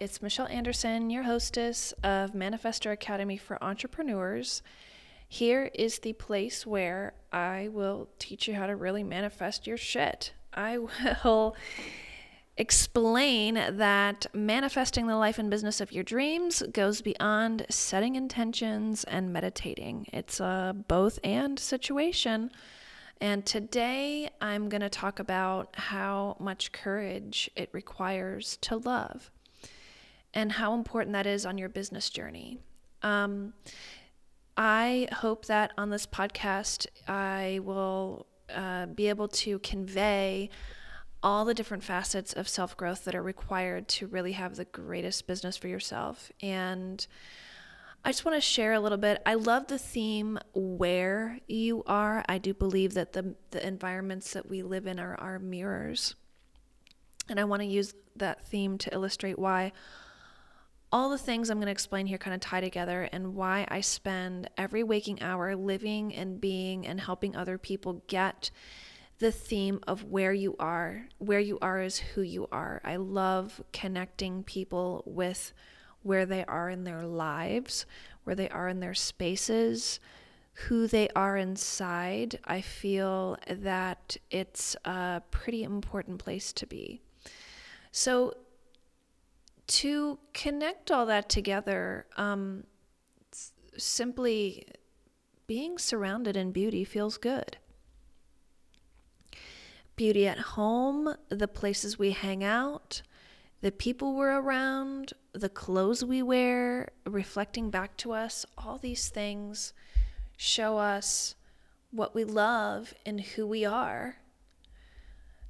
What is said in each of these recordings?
It's Michelle Andersen, your hostess of Manifestor Academy for Entrepreneurs. Here is the place where I will teach you how to really manifest your shit. I will explain that manifesting the life and business of your dreams goes beyond setting intentions and meditating. It's a both and situation. And today I'm going to talk about how much courage it requires to love and how important that is on your business journey. Um, I hope that on this podcast I will uh, be able to convey all the different facets of self growth that are required to really have the greatest business for yourself. And I just want to share a little bit. I love the theme where you are. I do believe that the, the environments that we live in are our mirrors. And I want to use that theme to illustrate why all the things I'm going to explain here kind of tie together and why I spend every waking hour living and being and helping other people get the theme of where you are. Where you are is who you are. I love connecting people with where they are in their lives, where they are in their spaces, who they are inside. I feel that it's a pretty important place to be. So, to connect all that together, um, simply being surrounded in beauty feels good beauty at home, the places we hang out, the people we're around, the clothes we wear, reflecting back to us, all these things show us what we love and who we are.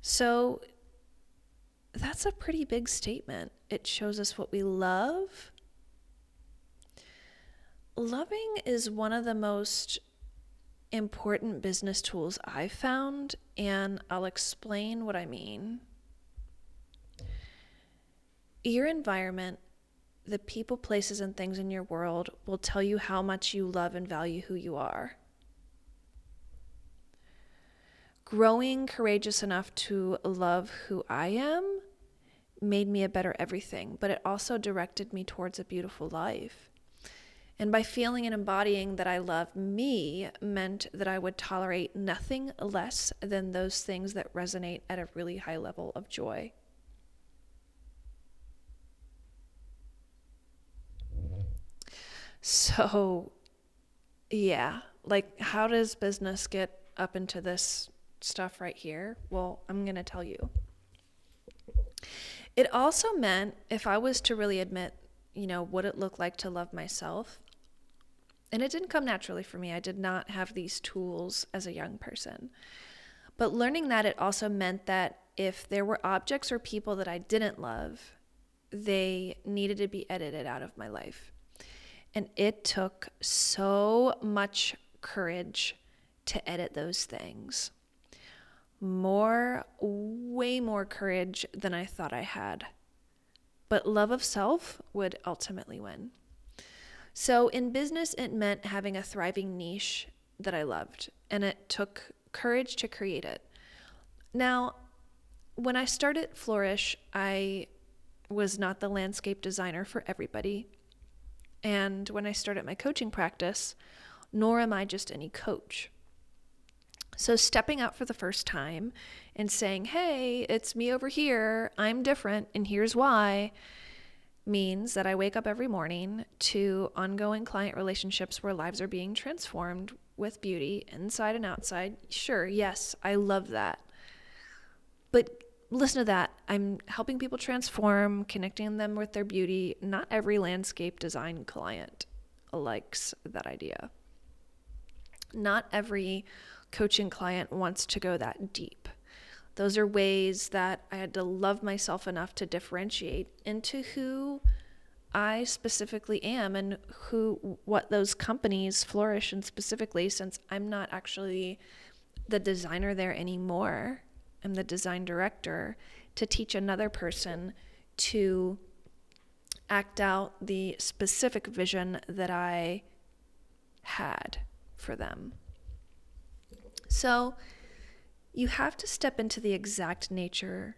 So that's a pretty big statement. It shows us what we love. Loving is one of the most important business tools I've found, and I'll explain what I mean. Your environment, the people, places, and things in your world will tell you how much you love and value who you are. Growing courageous enough to love who I am made me a better everything, but it also directed me towards a beautiful life. And by feeling and embodying that I love me meant that I would tolerate nothing less than those things that resonate at a really high level of joy. So, yeah, like how does business get up into this stuff right here? Well, I'm going to tell you. It also meant if I was to really admit, you know, what it looked like to love myself, and it didn't come naturally for me. I did not have these tools as a young person. But learning that, it also meant that if there were objects or people that I didn't love, they needed to be edited out of my life. And it took so much courage to edit those things. More, way more courage than I thought I had. But love of self would ultimately win. So in business, it meant having a thriving niche that I loved, and it took courage to create it. Now, when I started Flourish, I was not the landscape designer for everybody. And when I started my coaching practice, nor am I just any coach. So, stepping out for the first time and saying, hey, it's me over here, I'm different, and here's why, means that I wake up every morning to ongoing client relationships where lives are being transformed with beauty inside and outside. Sure, yes, I love that. But listen to that. I'm helping people transform, connecting them with their beauty. Not every landscape design client likes that idea. Not every coaching client wants to go that deep. Those are ways that I had to love myself enough to differentiate into who I specifically am and who what those companies flourish in specifically since I'm not actually the designer there anymore. I'm the design director to teach another person to act out the specific vision that I had for them. So, you have to step into the exact nature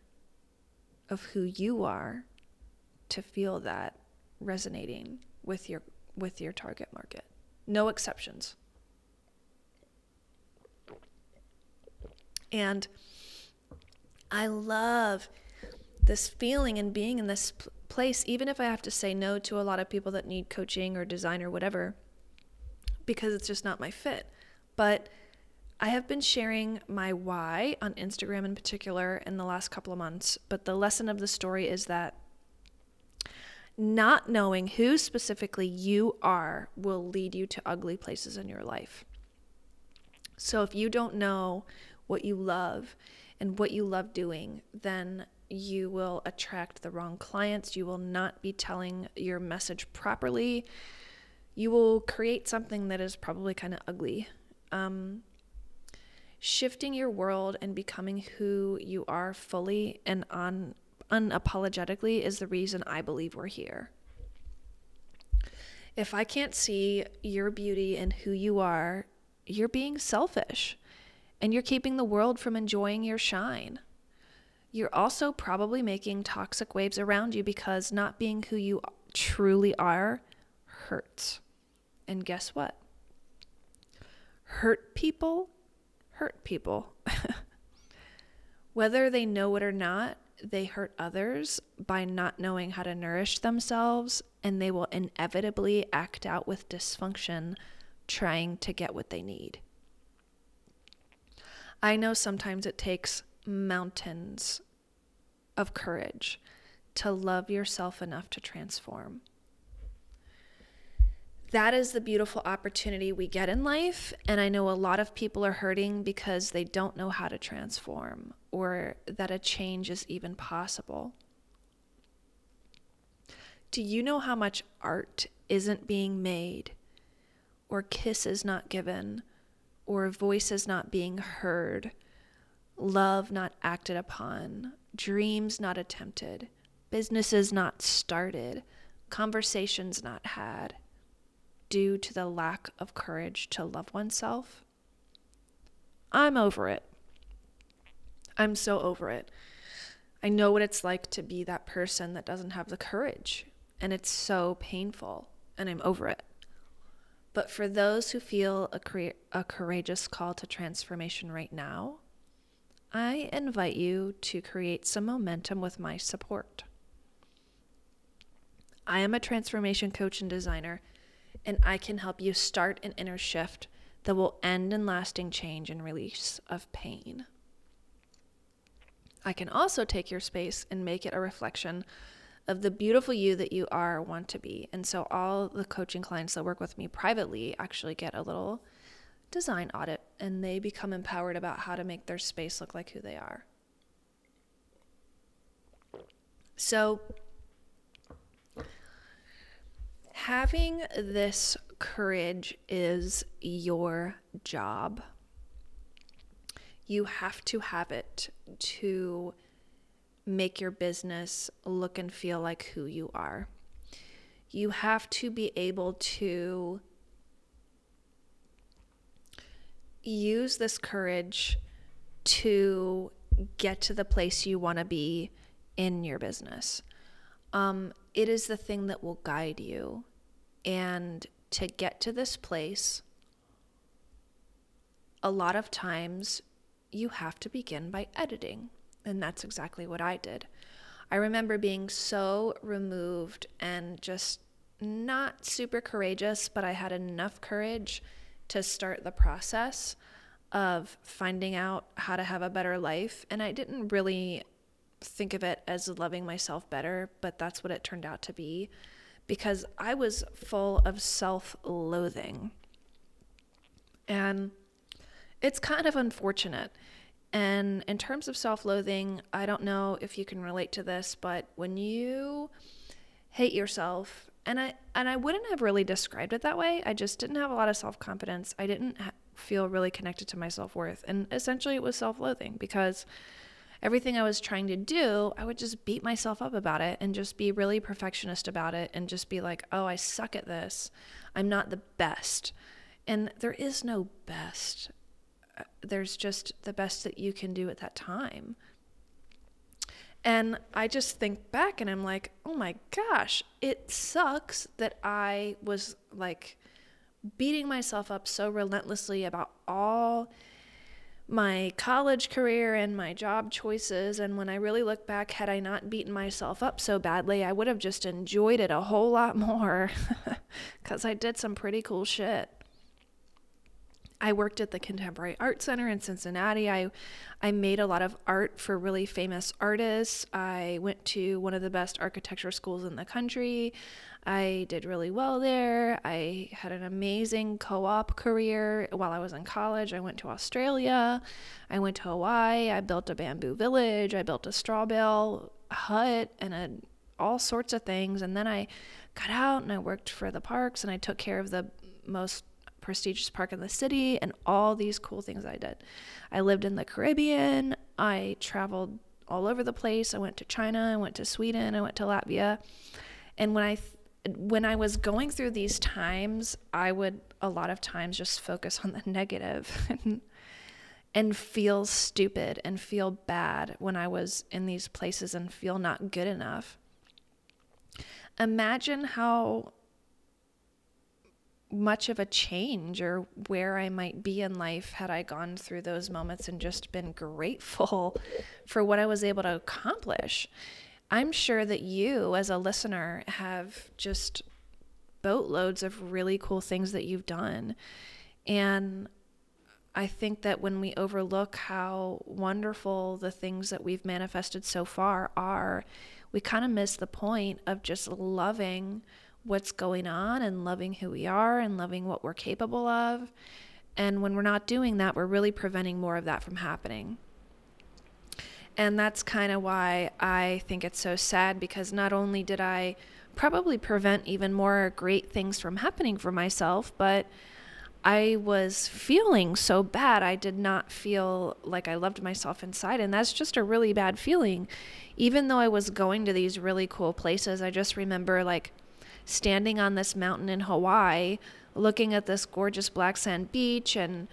of who you are to feel that resonating with your with your target market. No exceptions. And I love this feeling and being in this place, even if I have to say no to a lot of people that need coaching or design or whatever, because it's just not my fit. But I have been sharing my why on Instagram in particular in the last couple of months. But the lesson of the story is that not knowing who specifically you are will lead you to ugly places in your life. So if you don't know what you love and what you love doing, then you will attract the wrong clients. You will not be telling your message properly. You will create something that is probably kind of ugly. Um, shifting your world and becoming who you are fully and on unapologetically is the reason I believe we're here. If I can't see your beauty and who you are, you're being selfish and you're keeping the world from enjoying your shine. You're also probably making toxic waves around you because not being who you truly are hurts. And guess what? Hurt people hurt people. Whether they know it or not, they hurt others by not knowing how to nourish themselves, and they will inevitably act out with dysfunction trying to get what they need. I know sometimes it takes mountains of courage to love yourself enough to transform. That is the beautiful opportunity we get in life. And I know a lot of people are hurting because they don't know how to transform or that a change is even possible. Do you know how much art isn't being made, or kisses not given, or voices not being heard, love not acted upon, dreams not attempted, businesses not started, conversations not had, due to the lack of courage to love oneself? I'm over it. I'm so over it. I know what it's like to be that person that doesn't have the courage, and it's so painful, and I'm over it. But for those who feel a, cre- a courageous call to transformation right now, I invite you to create some momentum with my support. I am a transformation coach and designer, and I can help you start an inner shift that will end in lasting change and release of pain. I can also take your space and make it a reflection of the beautiful you that you are want to be. And so all the coaching clients that work with me privately actually get a little design audit and they become empowered about how to make their space look like who they are. So having this courage is your job. You have to have it to make your business look and feel like who you are. You have to be able to use this courage to get to the place you want to be in your business. Um, it is the thing that will guide you. And to get to this place, a lot of times you have to begin by editing. And that's exactly what I did. I remember being so removed and just not super courageous, but I had enough courage to start the process of finding out how to have a better life. And I didn't really think of it as loving myself better, but that's what it turned out to be because I was full of self loathing. And it's kind of unfortunate. And in terms of self loathing, I don't know if you can relate to this, but when you hate yourself, and I and I wouldn't have really described it that way. I just didn't have a lot of self confidence. I didn't ha- feel really connected to my self worth, and essentially it was self loathing because everything I was trying to do, I would just beat myself up about it and just be really perfectionist about it and just be like, oh, I suck at this. I'm not the best. And there is no best uh, there's just the best that you can do at that time. And I just think back and I'm like, oh my gosh, it sucks that I was like beating myself up so relentlessly about all my college career and my job choices. And when I really look back, had I not beaten myself up so badly, I would have just enjoyed it a whole lot more because I did some pretty cool shit. I worked at the Contemporary Art Center in Cincinnati. I I made a lot of art for really famous artists. I went to one of the best architecture schools in the country. I did really well there. I had an amazing co-op career while I was in college. I went to Australia. I went to Hawaii. I built a bamboo village. I built a straw bale hut and a, all sorts of things. And then I got out and I worked for the parks and I took care of the most prestigious park in the city and all these cool things I did. I lived in the Caribbean. I traveled all over the place. I went to China, I went to Sweden, I went to Latvia. And when I when I was going through these times, I would a lot of times just focus on the negative and, and feel stupid and feel bad when I was in these places and feel not good enough. Imagine how much of a change or where I might be in life had I gone through those moments and just been grateful for what I was able to accomplish. I'm sure that you, as a listener, have just boatloads of really cool things that you've done. And I think that when we overlook how wonderful the things that we've manifested so far are, we kind of miss the point of just loving what's going on and loving who we are and loving what we're capable of. And when we're not doing that, we're really preventing more of that from happening. And that's kind of why I think it's so sad because not only did I probably prevent even more great things from happening for myself, but I was feeling so bad. I did not feel like I loved myself inside. And that's just a really bad feeling. Even though I was going to these really cool places, I just remember like standing on this mountain in Hawaii, looking at this gorgeous black sand beach and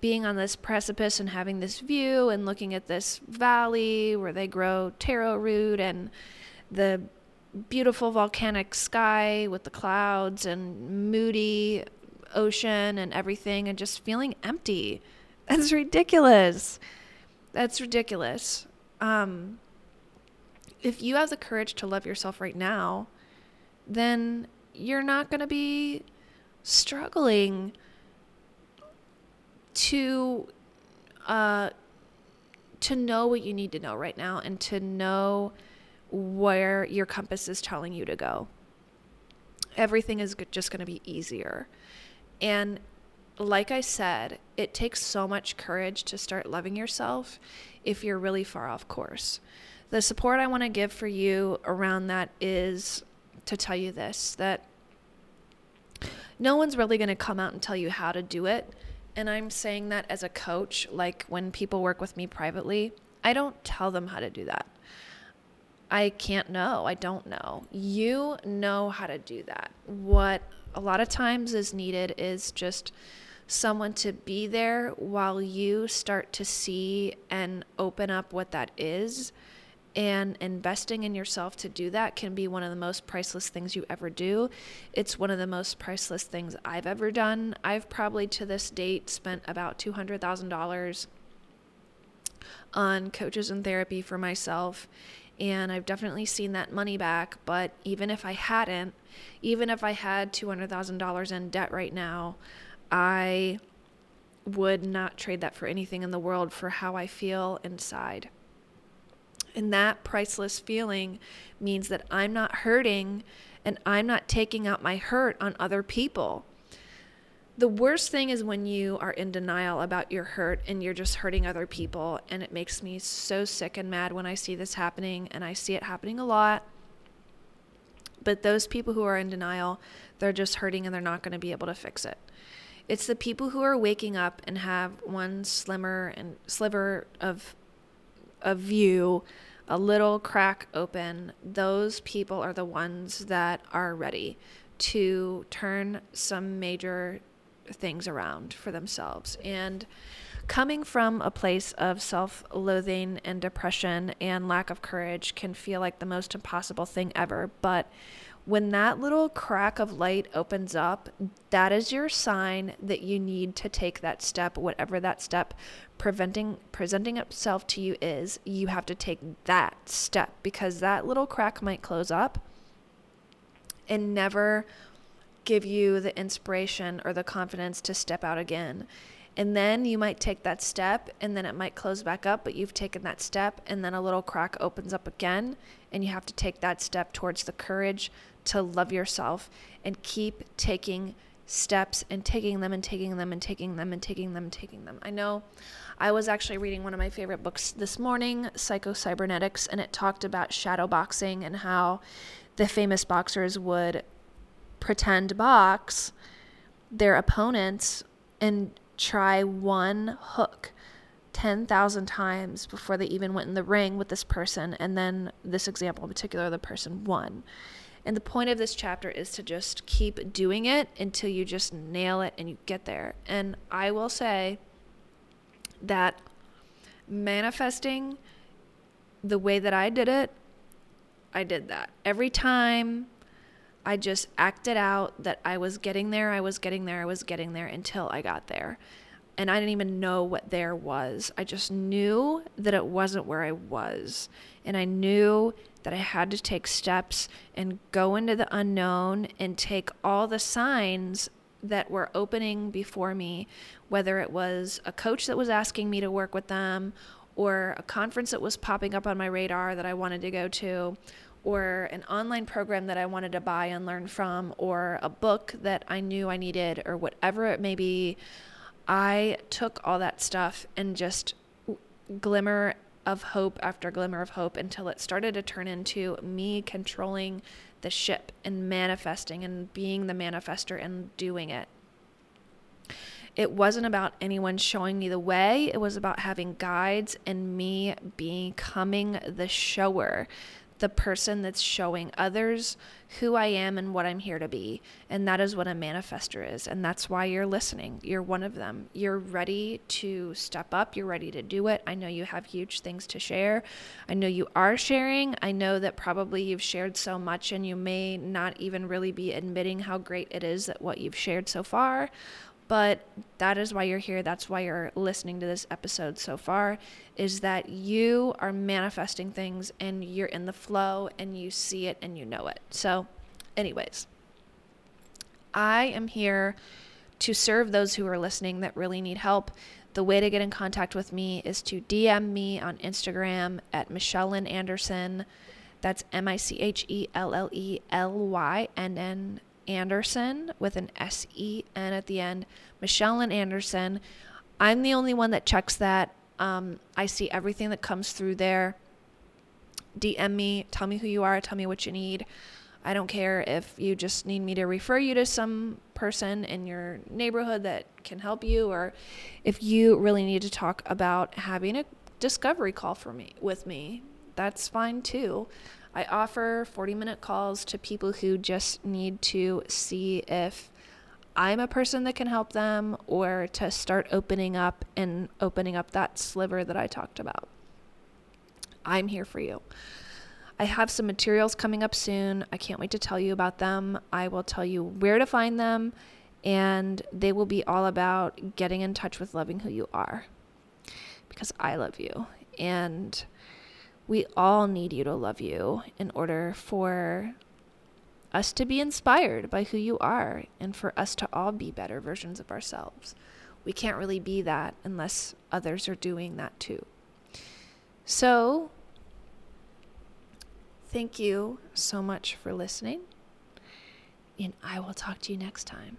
being on this precipice and having this view and looking at this valley where they grow taro root and the beautiful volcanic sky with the clouds and moody ocean and everything and just feeling empty. That's ridiculous. That's ridiculous. Um, if you have the courage to love yourself right now, then you're not going to be struggling to uh, to know what you need to know right now and to know where your compass is telling you to go. Everything is just going to be easier. And like I said, it takes so much courage to start loving yourself if you're really far off course. The support I want to give for you around that is to tell you this that no one's really going to come out and tell you how to do it. And I'm saying that as a coach, like when people work with me privately, I don't tell them how to do that. I can't know. I don't know. You know how to do that. What a lot of times is needed is just someone to be there while you start to see and open up what that is and investing in yourself to do that can be one of the most priceless things you ever do. It's one of the most priceless things I've ever done. I've probably to this date spent about $200,000 on coaches and therapy for myself. And I've definitely seen that money back. But even if I hadn't, even if I had $200,000 in debt right now, I would not trade that for anything in the world for how I feel inside. And that priceless feeling means that I'm not hurting and I'm not taking out my hurt on other people. The worst thing is when you are in denial about your hurt and you're just hurting other people. And it makes me so sick and mad when I see this happening. And I see it happening a lot. But those people who are in denial, they're just hurting and they're not going to be able to fix it. It's the people who are waking up and have one slimmer and sliver of a view, a little crack open, those people are the ones that are ready to turn some major things around for themselves. And coming from a place of self loathing and depression and lack of courage can feel like the most impossible thing ever. But when that little crack of light opens up, that is your sign that you need to take that step, whatever that step preventing presenting itself to you is. You have to take that step because that little crack might close up and never give you the inspiration or the confidence to step out again. And then you might take that step and then it might close back up, but you've taken that step and then a little crack opens up again. And you have to take that step towards the courage to love yourself and keep taking steps and taking them and taking them and taking them and taking them and taking them. I know I was actually reading one of my favorite books this morning, Psycho Cybernetics, and it talked about shadow boxing and how the famous boxers would pretend box their opponents and try one hook 10,000 times before they even went in the ring with this person. And then, this example in particular, the person won. And the point of this chapter is to just keep doing it until you just nail it and you get there. And I will say that manifesting the way that I did it, I did that. Every time I just acted out that I was getting there, I was getting there, I was getting there until I got there. And I didn't even know what there was. I just knew that it wasn't where I was. And I knew that I had to take steps and go into the unknown and take all the signs that were opening before me, whether it was a coach that was asking me to work with them, or a conference that was popping up on my radar that I wanted to go to, or an online program that I wanted to buy and learn from, or a book that I knew I needed, or whatever it may be. I took all that stuff and just glimmer of hope after glimmer of hope until it started to turn into me controlling the ship and manifesting and being the manifester and doing it. It wasn't about anyone showing me the way, it was about having guides and me becoming the shower the person that's showing others who I am and what I'm here to be. And that is what a manifester is. And that's why you're listening. You're one of them. You're ready to step up. You're ready to do it. I know you have huge things to share. I know you are sharing. I know that probably you've shared so much and you may not even really be admitting how great it is that what you've shared so far. But that is why you're here. That's why you're listening to this episode so far is that you are manifesting things and you're in the flow and you see it and you know it. So, anyways, I am here to serve those who are listening that really need help. The way to get in contact with me is to DM me on Instagram at Michelle Andersen. That's M I C H E L L E L Y N N Andersen with an S E N at the end. Michelle and Andersen. I'm the only one that checks that. Um, I see everything that comes through there. DM me, tell me who you are, tell me what you need. I don't care if you just need me to refer you to some person in your neighborhood that can help you, or if you really need to talk about having a discovery call for me with me. That's fine too. I offer 40 minute calls to people who just need to see if I'm a person that can help them or to start opening up and opening up that sliver that I talked about. I'm here for you. I have some materials coming up soon. I can't wait to tell you about them. I will tell you where to find them, and they will be all about getting in touch with loving who you are because I love you. And we all need you to love you in order for us to be inspired by who you are and for us to all be better versions of ourselves. We can't really be that unless others are doing that too. So, thank you so much for listening, and I will talk to you next time.